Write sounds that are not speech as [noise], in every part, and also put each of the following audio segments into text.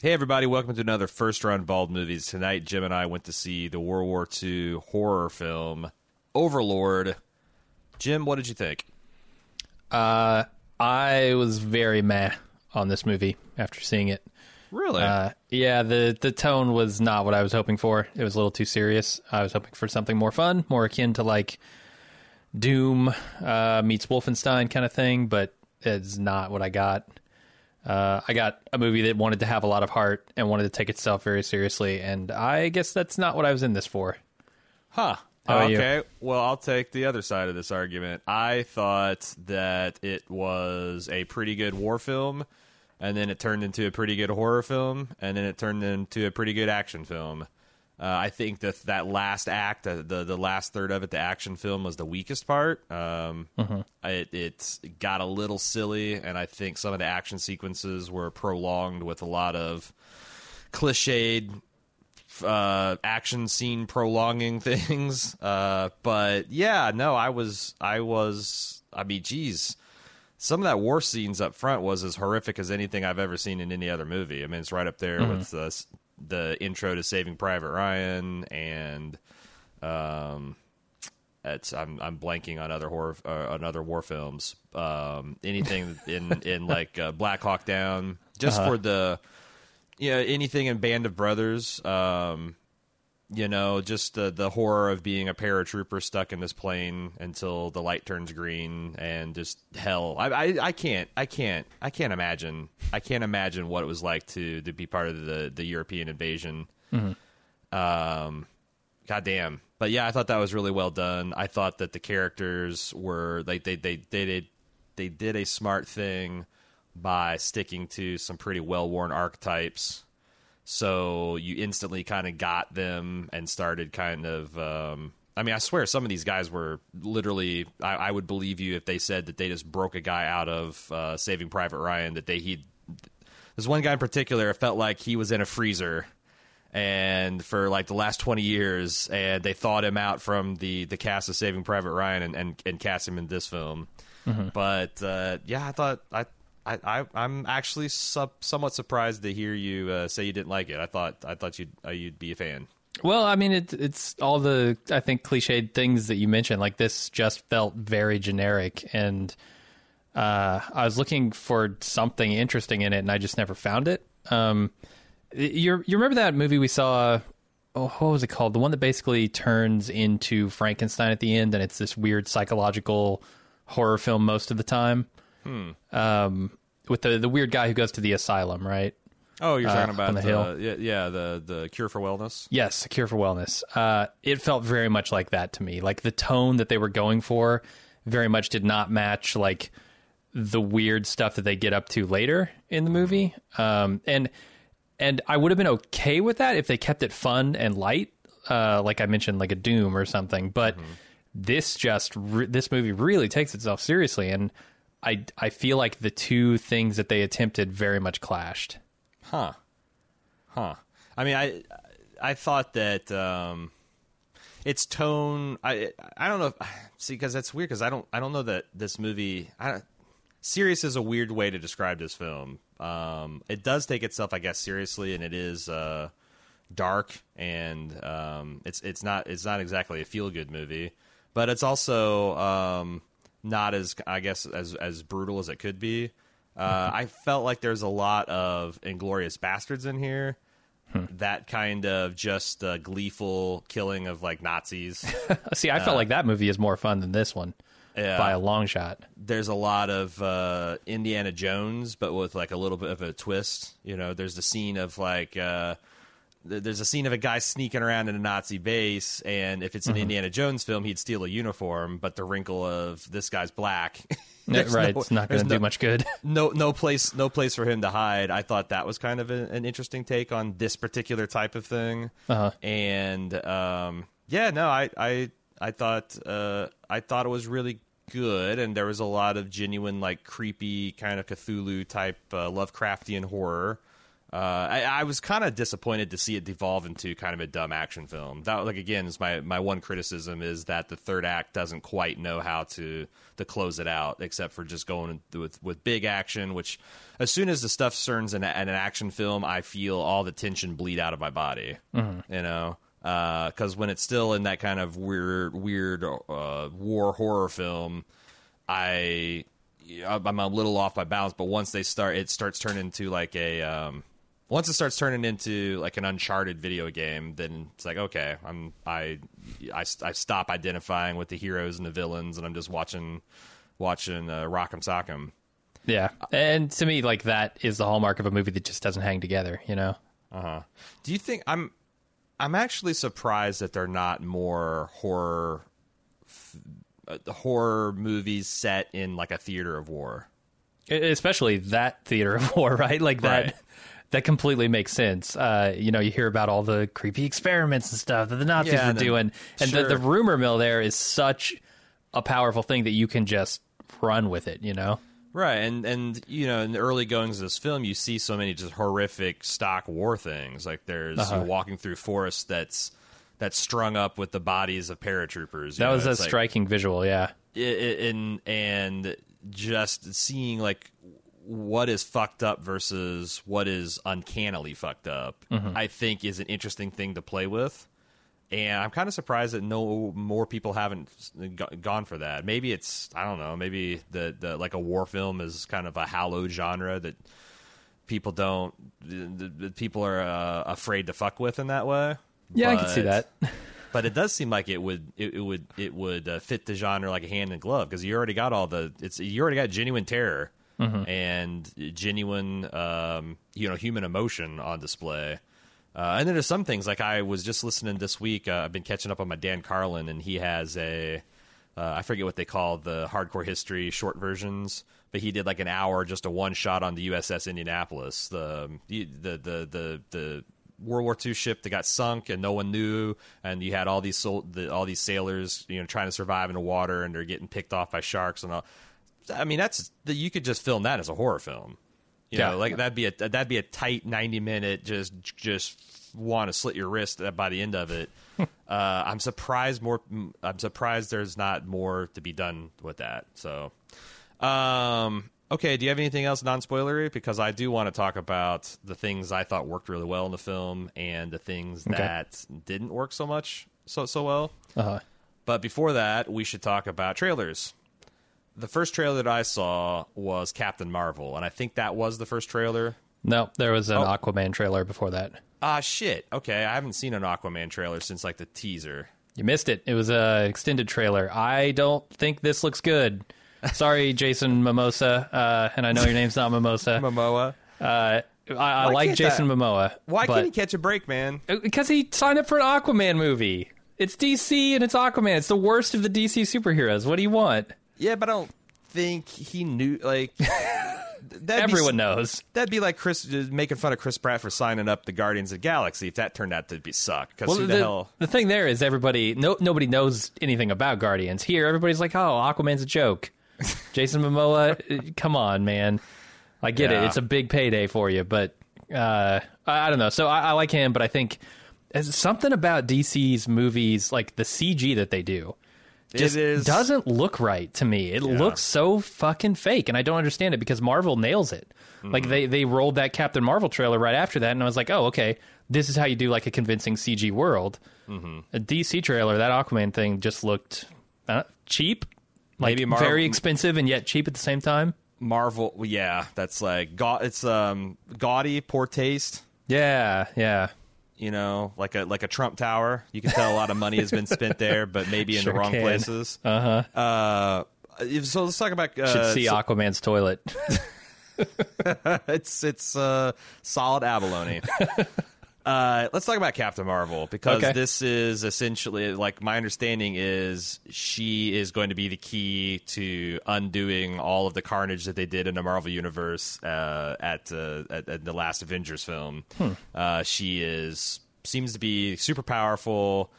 Hey, everybody, welcome to another First Run Bald Movies. Tonight, Jim and I went to see the World War II horror film Overlord. Jim, what did you think? Uh, I was very meh on this movie after seeing it. Really? Uh, yeah, the the tone was not what I was hoping for. It was a little too serious. I was hoping for something more fun, more akin to like Doom uh, meets Wolfenstein kind of thing, but it's not what I got. Uh, I got a movie that wanted to have a lot of heart and wanted to take itself very seriously, and I guess that's not what I was in this for. Huh. How about you? okay. Well, I'll take the other side of this argument. I thought that it was a pretty good war film, and then it turned into a pretty good horror film, and then it turned into a pretty good action film. Uh, I think that that last act, uh, the the last third of it, the action film, was the weakest part. Um, it, it got a little silly, and I think some of the action sequences were prolonged with a lot of cliched uh, action scene prolonging [laughs] things. Uh, but yeah, no, I was, I was, I mean, geez, some of that war scenes up front was as horrific as anything I've ever seen in any other movie. I mean, it's right up there with the the intro to Saving Private Ryan and um. It's, I'm I'm blanking on other horror uh, on other war films. Um, anything [laughs] in in like uh, Black Hawk Down, just for the yeah, anything in Band of Brothers. Um, you know, just the the horror of being a paratrooper stuck in this plane until the light turns green, and just hell. I, I I can't I can't I can't imagine I can't imagine what it was like to to be part of the the European invasion. Um, goddamn. But yeah, I thought that was really well done. I thought that the characters were like they they they did they did a smart thing by sticking to some pretty well worn archetypes. So you instantly kind of got them and started kind of. Um, I mean, I swear some of these guys were literally. I, I would believe you if they said that they just broke a guy out of uh, Saving Private Ryan. That they he. There's one guy in particular. It felt like he was in a freezer, and for like the last 20 years, and they thawed him out from the the cast of Saving Private Ryan and and, and cast him in this film. But uh, yeah, I thought I. I, I, I'm actually somewhat surprised to hear you uh, say you didn't like it. I thought I thought you'd uh, you'd be a fan. Well, I mean, it, it's all the I think cliched things that you mentioned. Like this just felt very generic, and uh, I was looking for something interesting in it, and I just never found it. Um, you you remember that movie we saw? Oh, what was it called? The one that basically turns into Frankenstein at the end, and it's this weird psychological horror film most of the time. Um, with the the weird guy who goes to the asylum, right? Oh, you're Uh, talking about on the hill? yeah, yeah, the the Cure for Wellness. Yes, a cure for wellness. Uh, it felt very much like that to me. Like the tone that they were going for very much did not match like the weird stuff that they get up to later in the movie. Um, and and I would have been okay with that if they kept it fun and light, uh, like I mentioned, like a Doom or something. But this just re- this movie really takes itself seriously, and I I feel like the two things that they attempted very much clashed. Huh. Huh. I mean, I I thought that um, its tone. I I don't know. If, see, because that's weird. Because I don't I don't know that this movie. I serious is a weird way to describe this film. Um, it does take itself, I guess, seriously, and it is uh, dark, and um, it's it's not it's not exactly a feel good movie, but it's also um, not as I guess as as brutal as it could be. Uh, I felt like there's a lot of Inglourious Basterds in here. That kind of just uh, gleeful killing of like Nazis. [laughs] See, I felt like that movie is more fun than this one Yeah. by a long shot. there's a lot of uh, Indiana Jones, but with like a little bit of a twist. You know, there's the scene of like uh, there's a scene of a guy sneaking around in a Nazi base, and if it's an Indiana Jones film, he'd steal a uniform. But the wrinkle of this guy's black, [laughs] right, no- it's not going to do much good. [laughs] no no place no place for him to hide. I thought that was kind of a, an interesting take on this particular type of thing. Uh-huh. And um, yeah, no, I I I thought uh, I thought it was really good, and there was a lot of genuine like creepy kind of Cthulhu type uh, Lovecraftian horror. Uh, I, I was kind of disappointed to see it devolve into kind of a dumb action film. That, like, again, is my my one criticism is that the third act doesn't quite know how to to close it out, except for just going with with big action. Which, as soon as the stuff turns in, in an action film, I feel all the tension bleed out of my body. Mm-hmm. You know, because uh, when it's still in that kind of weird weird uh, war horror film, I I'm a little off my balance. But once they start, it starts turning into like a um, once it starts turning into like an uncharted video game then it's like okay i'm i i, I stop identifying with the heroes and the villains and i'm just watching watching uh, rock'em sock'em yeah. And to me like that is the hallmark of a movie that just doesn't hang together you know? Uh-huh. Do you think i'm i'm actually surprised that they're not more horror uh, horror movies set in like a theater of war. Especially that theater of [laughs] war right? Like that Right that completely makes sense. Uh, you know, you hear about all the creepy experiments and stuff that the Nazis Yeah, were then- doing, and sure. the, the rumor mill there is such a powerful thing that you can just run with it. You know, Right, and and you know, in the early goings of this film, you see so many just horrific stock war things. Like there's Uh-huh. walking through forest that's that's strung up with the bodies of paratroopers. you that know, was a like- striking visual. Yeah, i- i- and and just seeing like what is fucked up versus what is uncannily fucked up, Mm-hmm. I think is an interesting thing to play with. And I'm kind of surprised that no more people haven't go- gone for that. Maybe it's I don't know. Maybe the, the like a war film is kind of a hallowed genre that people don't the, the people are uh, afraid to fuck with in that way. yeah, I can see that. [laughs] but it does seem like it would it, it would it would uh, fit the genre like a hand in glove because you already got all the it's you already got genuine terror and genuine um, you know human emotion on display. Uh, and then there's some things like I was just listening this week. Uh, I've been catching up on my Dan Carlin, and he has a uh, I forget what they call the hardcore history short versions, but he did like an hour just a one shot on the USS Indianapolis, the the the the the World War II ship that got sunk and no one knew, and you had all these sol- the, all these sailors you know trying to survive in the water and they're getting picked off by sharks and all. I mean that's the, you could just film that as a horror film. You Yeah. know, like that'd be a that'd be a tight ninety minute just just want to slit your wrist by the end of it. [laughs] uh, I'm surprised more. I'm surprised there's not more to be done with that. So, um, okay. Do you have anything else non spoilery? Because I do want to talk about the things I thought worked really well in the film and the things that didn't work so much so so well. Uh-huh. But before that, we should talk about trailers. The first trailer that I saw was Captain Marvel, and I think that was the first trailer. No, there was an Oh. Aquaman trailer before that. Ah, shit. Okay, I haven't seen an Aquaman trailer since like the teaser. You missed it. It was a extended trailer. I don't think this looks good. Sorry, [laughs] Jason Mimosa, uh, and I know your name's not Mimosa. [laughs] Momoa. Uh, I, I like Jason that- Momoa. Why can't he catch a break, man? Because he signed up for an Aquaman movie. It's DC and it's Aquaman. It's the worst of the DC superheroes. What do you want? Yeah, but I don't think he knew. Like, [laughs] that'd Everyone be, knows. That'd be like Chris making fun of Chris Pratt for signing up the Guardians of the Galaxy. If that turned out to be suck, because who the, the, hell? the thing there is everybody no nobody knows anything about Guardians. Here everybody's like, "Oh, Aquaman's a joke." [laughs] Jason Momoa, uh, come on, man. I get it. It's a big payday for you, but uh, I, I don't know. So I, I like him, but I think something about DC's movies, like the CG that they do, just it is doesn't look right to me. It looks so fucking fake, and I don't understand it because Marvel nails it. Mm-hmm. Like they they rolled that Captain Marvel trailer right after that, and I was like, oh okay, this is how you do like a convincing CG world. Mm-hmm. A DC trailer, that Aquaman thing just looked uh, cheap, like Maybe Marvel- very expensive and yet cheap at the same time. Marvel. Yeah, that's like ga- it's um gaudy, poor taste. Yeah, yeah. You know, like a like a Trump Tower. You can tell a lot of money has been spent [laughs] there, but maybe in Sure the wrong can. places. Uh huh. Uh, so let's talk about. Uh, Should see so- Aquaman's toilet. [laughs] it's it's uh, solid abalone. [laughs] uh, let's talk about Captain Marvel because Okay. this is essentially like my understanding is she is going to be the key to undoing all of the carnage that they did in the Marvel universe uh, at, uh, at at the last Avengers film. Uh, she is seems to be super powerful.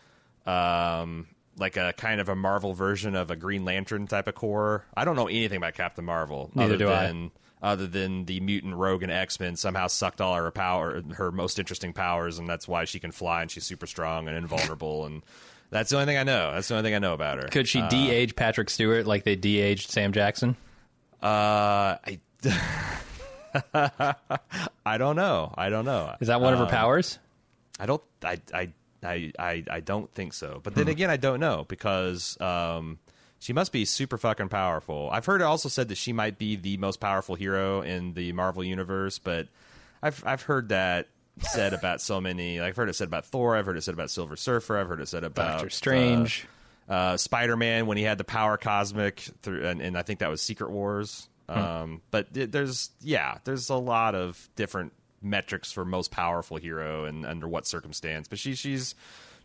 Um, like a kind of a Marvel version of a Green Lantern type of Corps. I don't know anything about Captain Marvel. Neither other do I. other than the mutant rogue and X Men somehow sucked all her power, her most interesting powers, and that's why she can fly and she's super strong and invulnerable. and that's the only thing I know. That's the only thing I know about her. Could she de-age Patrick Stewart like they de-aged Sam Jackson? Uh, I. [laughs] I don't know. I don't know. Is that one of her powers? I don't. I. I. I. I, I don't think so. But then again, I don't know because um, she must be super fucking powerful. I've heard it also said that she might be the most powerful hero in the Marvel universe, but I've I've heard that said about so many. Like, I've heard it said about Thor. I've heard it said about Silver Surfer. I've heard it said about Doctor Strange. uh, uh, Spider Man when he had the power cosmic through, and, and I think that was Secret Wars. Hmm. Um, but it, there's yeah, there's a lot of different metrics for most powerful hero and under what circumstance. But she she's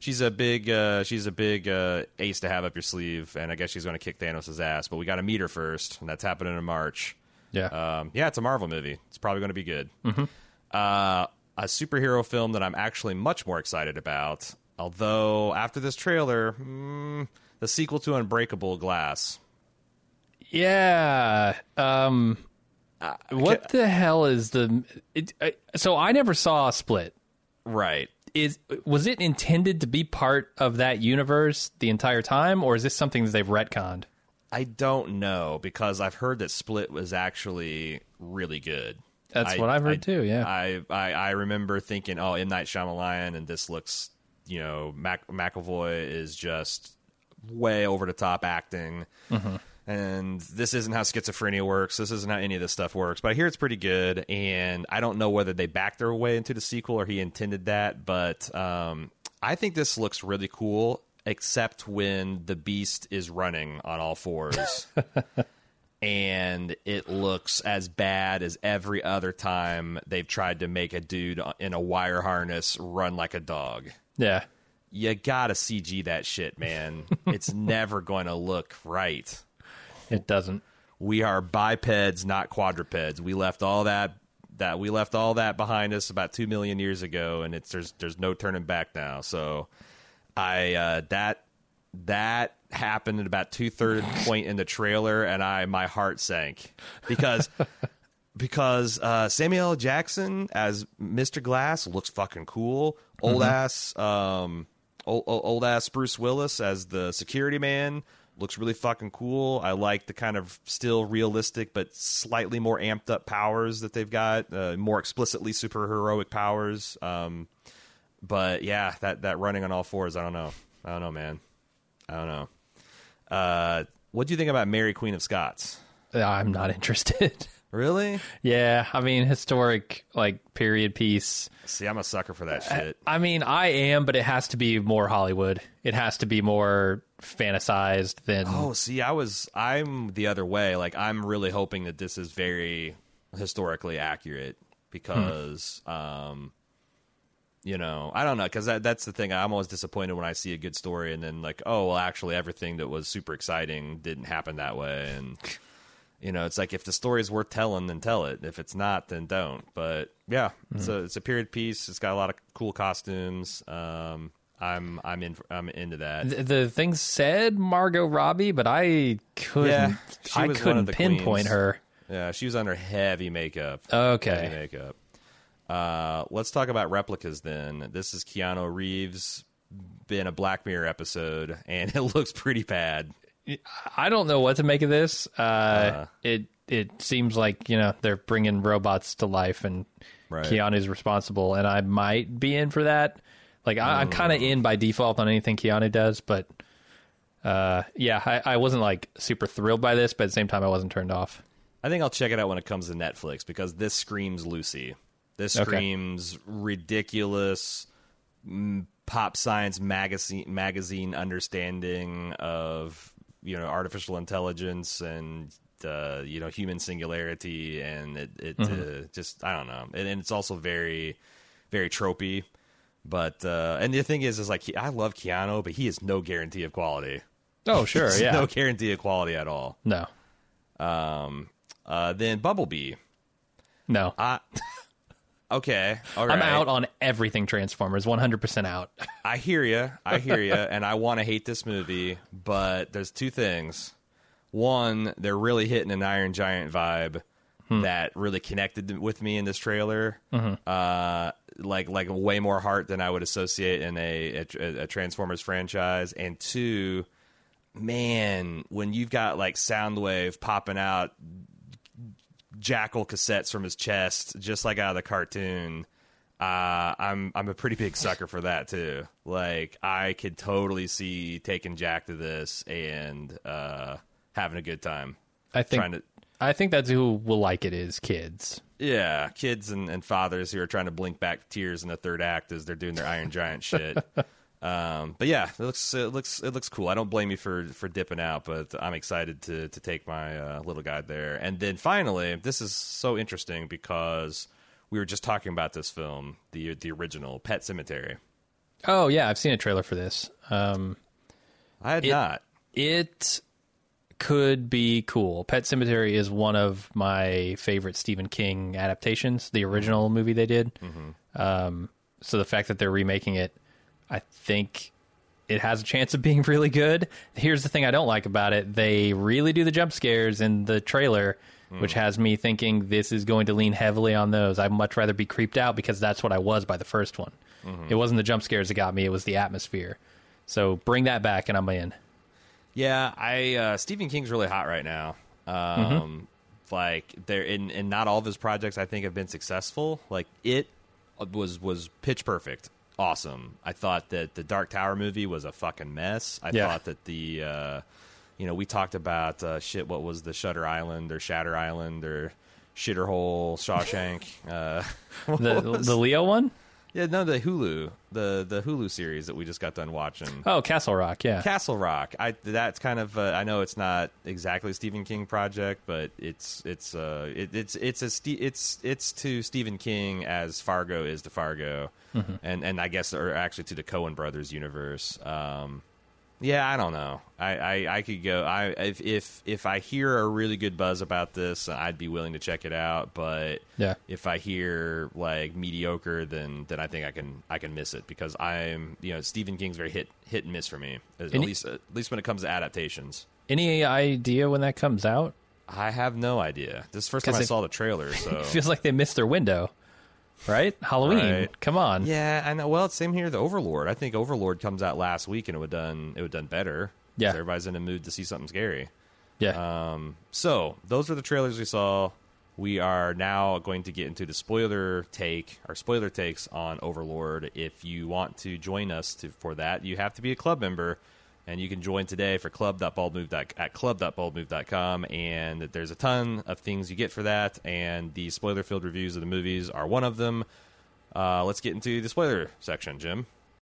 she's a big uh, she's a big uh, ace to have up your sleeve, and I guess she's going to kick Thanos' ass. But we got to meet her first, and that's happening in March. Yeah. Um, yeah, it's a Marvel movie. It's probably going to be good. Mm-hmm. Uh, a superhero film that I'm actually much more excited about. Although after this trailer, mm, the sequel to Unbreakable Glass. Yeah. Um, what the hell is the? It, uh, so I never saw a Split. Right. Is was it intended to be part of that universe the entire time, or is this something that they've retconned? I don't know because I've heard that Split was actually really good. That's I- what I've heard I- too. Yeah. I, I I remember thinking, oh, M Night Shyamalan, and this looks, you know, Mac- McAvoy is just way over the top acting, Mm-hmm. And this isn't how schizophrenia works. This isn't how any of this stuff works. But I hear it's pretty good, and I don't know whether they backed their way into the sequel or he intended that, but um, I think this looks really cool. Except when the beast is running on all fours [laughs] and it looks as bad as every other time they've tried to make a dude in a wire harness run like a dog. yeah. You gotta CG that shit, man. it's [laughs] never going to look right. It doesn't. We are bipeds, not quadrupeds. We left all that that we left all that behind us about two million years ago, and it's there's there's no turning back now. So, I uh, that that happened at about two third point in the trailer, and I my heart sank because [laughs] because uh, Samuel L. Jackson as Mr. Glass looks fucking cool. Old ass um old, old ass Bruce Willis as the security man looks really fucking cool. I like the kind of still realistic but slightly more amped up powers that they've got, uh, more explicitly superheroic powers. Um, but yeah, that that running on all fours, I don't know. I don't know, man. I don't know. Uh, what do you think about Mary Queen of Scots? I'm not interested. [laughs] Really? yeah. I mean, historic like period piece. See, I'm a sucker for that shit. I mean, I am, but it has to be more Hollywood. It has to be more fantasized than. Oh, see, I was I'm the other way. Like I'm really hoping that this is very historically accurate because um you know, I don't know cuz that that's the thing. I'm always disappointed when I see a good story and then like, oh, well actually everything that was super exciting didn't happen that way and you know, it's like if the story is worth telling, then tell it. If it's not, then don't. But yeah, it's a it's a period piece. It's got a lot of cool costumes. Um, I'm I'm in I'm into that. The, the things said Margot Robbie, but I couldn't. Yeah, I couldn't pinpoint queens. her. Yeah, she was under heavy makeup. Okay. Heavy makeup. Uh, let's talk about replicas then. This is Keanu Reeves in a Black Mirror episode, and [laughs] it looks pretty bad. I don't know what to make of this. Uh, it it seems like you know they're bringing robots to life, and Right. Keanu's responsible, and I might be in for that. Like I, I'm kind of in by default on anything Keanu does, but uh, yeah, I, I wasn't like super thrilled by this, but at the same time, I wasn't turned off. I think I'll check it out when it comes to Netflix because this screams Lucy. This Okay. screams ridiculous mm, pop science magazine magazine understanding of you know artificial intelligence and uh, you know human singularity and it, it uh, just I don't know and, and it's also very very tropey. But uh, and the thing is, is like he- I love Keanu, but he is no guarantee of quality. Oh [laughs] sure, yeah, no guarantee of quality at all. no, Um, uh, then Bumblebee. no. I [laughs] okay. All right. I'm out on everything Transformers, 100 percent out. [laughs] I hear you. I hear you. and I want to hate this movie, but there's two things. One, they're really hitting an Iron Giant vibe. that really connected with me in this trailer. Uh, like like way more heart than I would associate in a, a, a Transformers franchise. And two, man, when you've got like Soundwave popping out jackal cassettes from his chest, just like out of the cartoon. Uh, I'm I'm a pretty big sucker for that too. Like I could totally see taking Jack to this and uh, having a good time. I think to- I think that's who will like it is kids. Yeah, kids and, and fathers who are trying to blink back tears in the third act as they're doing their Iron Giant shit. [laughs] Um, but yeah, it looks it looks it looks cool. I don't blame you for for dipping out, but I'm excited to to take my uh, little guy there. And then finally, this is so interesting because we were just talking about this film, the the original Pet Sematary. Oh yeah, I've seen a trailer for this. Um, I had not. it could be cool. Pet Sematary is one of my favorite Stephen King adaptations, the original movie they did. Um, so the fact that they're remaking it, I think it has a chance of being [laughs] really good. Here's the thing I don't like about it: they really do the jump scares in the trailer. Which has me thinking this is going to lean heavily on those. I'd much rather be creeped out because that's what I was by the first one. It wasn't the jump scares that got me; it was the atmosphere. So bring that back, and I'm in. Yeah, I uh, Stephen King's really hot right now. Um, Like there, and, and not all of his projects I think have been successful. Like it was was pitch perfect, awesome. I thought that the Dark Tower movie was a fucking mess. I Yeah. thought that the uh, you know we talked about uh, shit. What was the Shutter Island or Shatter Island or Shitterhole Shawshank? uh, [laughs] The was- the Leo one? Yeah, no, the Hulu, the the Hulu series that we just got done watching. Oh, Castle Rock, yeah. Castle Rock. I that's kind of uh, I know it's not exactly a Stephen King project, but it's it's uh it, it's it's a Ste- it's it's to Stephen King as Fargo is to Fargo, and and I guess or actually to the Coen brothers universe. Um, yeah, I don't know. I, I, I could go. I if, if if I hear a really good buzz about this, I'd be willing to check it out. But Yeah. if I hear like mediocre, then then I think I can I can miss it because I'm you know Stephen King's very hit hit and miss for me at Any- least at least when it comes to adaptations. Any idea when that comes out? I have no idea. This is the first time I it- saw the trailer, [laughs] so It feels like they missed their window, right? Halloween. Right. Come on. yeah. I know. Well, same here. The Overlord. I think Overlord comes out last week and it would done it would done better. Yeah. everybody's in a mood to see something scary. Yeah. Um, so those are the trailers we saw. We are now going to get into the spoiler take, our spoiler takes on Overlord. If you want to join us to, for that, you have to be a club member, and you can join today for club.baldmove at club.baldmove.com. And there's a ton of things you get for that, and the spoiler filled reviews of the movies are one of them. Uh, let's get into the spoiler section, Jim.